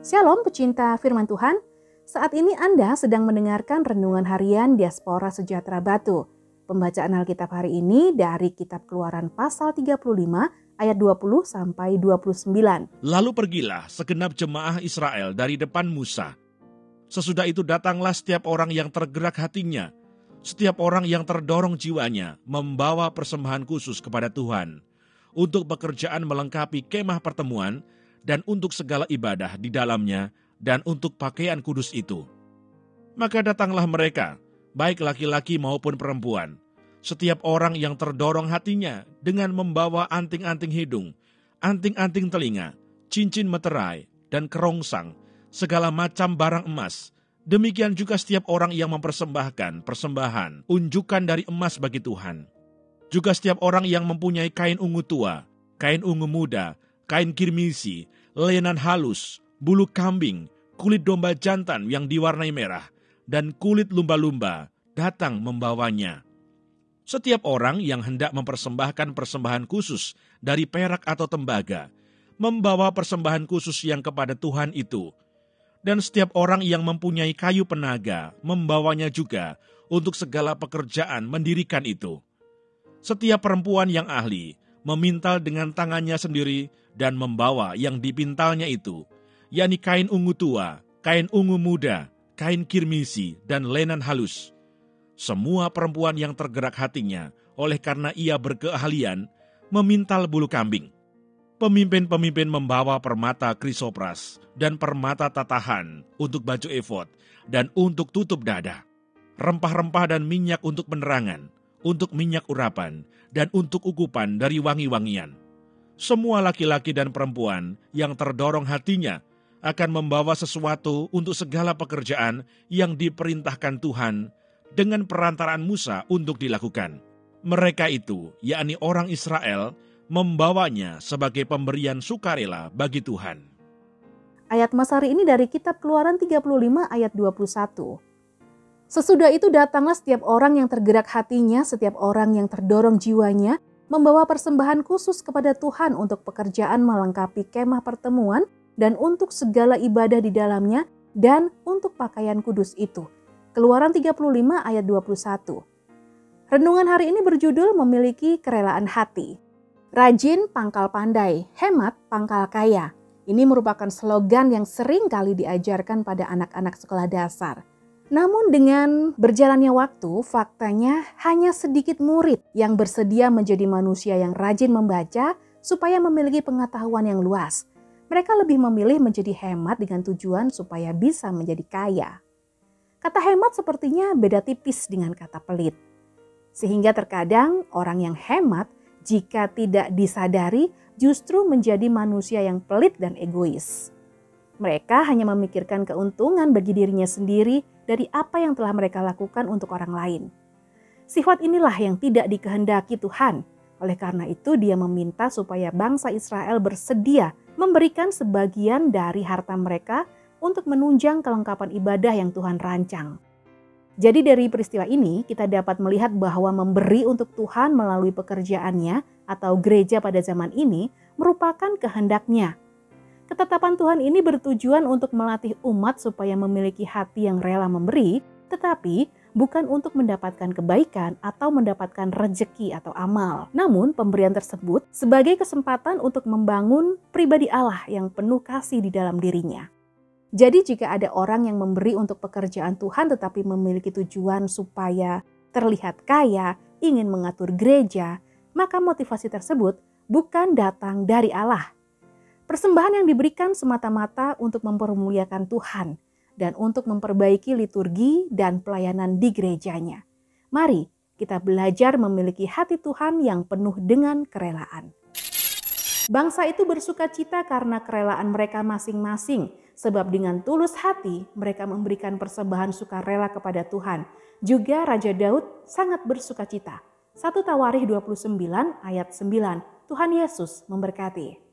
Shalom pecinta firman Tuhan. Saat ini Anda sedang mendengarkan renungan harian Diaspora Sejahtera Batu. Pembacaan Alkitab hari ini dari kitab Keluaran pasal 35 ayat 20 sampai 29. Lalu pergilah segenap jemaah Israel dari depan Musa. Sesudah itu datanglah setiap orang yang tergerak hatinya, setiap orang yang terdorong jiwanya membawa persembahan khusus kepada Tuhan. Untuk pekerjaan melengkapi kemah pertemuan dan untuk segala ibadah di dalamnya, dan untuk pakaian kudus itu. Maka datanglah mereka, baik laki-laki maupun perempuan, setiap orang yang terdorong hatinya dengan membawa anting-anting hidung, anting-anting telinga, cincin meterai, dan kerongsang, segala macam barang emas. Demikian juga setiap orang yang mempersembahkan persembahan, unjukan dari emas bagi Tuhan. Juga setiap orang yang mempunyai kain ungu tua, kain ungu muda, kain kirmisi, lenan halus, bulu kambing, kulit domba jantan yang diwarnai merah, dan kulit lumba-lumba datang membawanya. Setiap orang yang hendak mempersembahkan persembahan khusus dari perak atau tembaga, membawa persembahan khusus yang kepada Tuhan itu. Dan setiap orang yang mempunyai kayu penaga, membawanya juga untuk segala pekerjaan mendirikan itu. Setiap perempuan yang ahli memintal dengan tangannya sendiri dan membawa yang dipintalnya itu, yakni kain ungu tua, kain ungu muda, kain kirmisi, dan lenan halus. Semua perempuan yang tergerak hatinya oleh karena ia berkeahlian memintal bulu kambing. Pemimpin-pemimpin membawa permata krisopras dan permata tatahan untuk baju efod dan untuk tutup dada. Rempah-rempah dan minyak untuk penerangan, untuk minyak urapan, dan untuk ukupan dari wangi-wangian. Semua laki-laki dan perempuan yang terdorong hatinya akan membawa sesuatu untuk segala pekerjaan yang diperintahkan Tuhan dengan perantaraan Musa untuk dilakukan. Mereka itu, yakni orang Israel, membawanya sebagai pemberian sukarela bagi Tuhan. Ayat Mas hari ini dari kitab Keluaran 35 ayat 21. Sesudah itu datanglah setiap orang yang tergerak hatinya, setiap orang yang terdorong jiwanya, membawa persembahan khusus kepada Tuhan untuk pekerjaan melengkapi kemah pertemuan dan untuk segala ibadah di dalamnya dan untuk pakaian kudus itu. Keluaran 35 ayat 21. Renungan hari ini berjudul memiliki kerelaan hati. Rajin pangkal pandai, hemat pangkal kaya. Ini merupakan slogan yang sering kali diajarkan pada anak-anak sekolah dasar. Namun dengan berjalannya waktu, faktanya hanya sedikit murid yang bersedia menjadi manusia yang rajin membaca supaya memiliki pengetahuan yang luas. Mereka lebih memilih menjadi hemat dengan tujuan supaya bisa menjadi kaya. Kata hemat sepertinya beda tipis dengan kata pelit. Sehingga terkadang orang yang hemat jika tidak disadari justru menjadi manusia yang pelit dan egois. Mereka hanya memikirkan keuntungan bagi dirinya sendiri dari apa yang telah mereka lakukan untuk orang lain. Sifat inilah yang tidak dikehendaki Tuhan. Oleh karena itu, Dia meminta supaya bangsa Israel bersedia memberikan sebagian dari harta mereka untuk menunjang kelengkapan ibadah yang Tuhan rancang. Jadi, dari peristiwa ini, kita dapat melihat bahwa memberi untuk Tuhan melalui pekerjaannya atau gereja pada zaman ini merupakan kehendaknya Ketetapan Tuhan ini bertujuan untuk melatih umat supaya memiliki hati yang rela memberi, tetapi bukan untuk mendapatkan kebaikan atau mendapatkan rejeki atau amal. Namun, pemberian tersebut sebagai kesempatan untuk membangun pribadi Allah yang penuh kasih di dalam dirinya. Jadi, jika ada orang yang memberi untuk pekerjaan Tuhan tetapi memiliki tujuan supaya terlihat kaya, ingin mengatur gereja, maka motivasi tersebut bukan datang dari Allah, Persembahan yang diberikan semata-mata untuk mempermuliakan Tuhan dan untuk memperbaiki liturgi dan pelayanan di gerejanya. Mari kita belajar memiliki hati Tuhan yang penuh dengan kerelaan. Bangsa itu bersuka cita karena kerelaan mereka masing-masing, sebab dengan tulus hati mereka memberikan persembahan sukarela kepada Tuhan. Juga Raja Daud sangat bersuka cita. 1 Tawarih 29 ayat 9. Tuhan Yesus memberkati.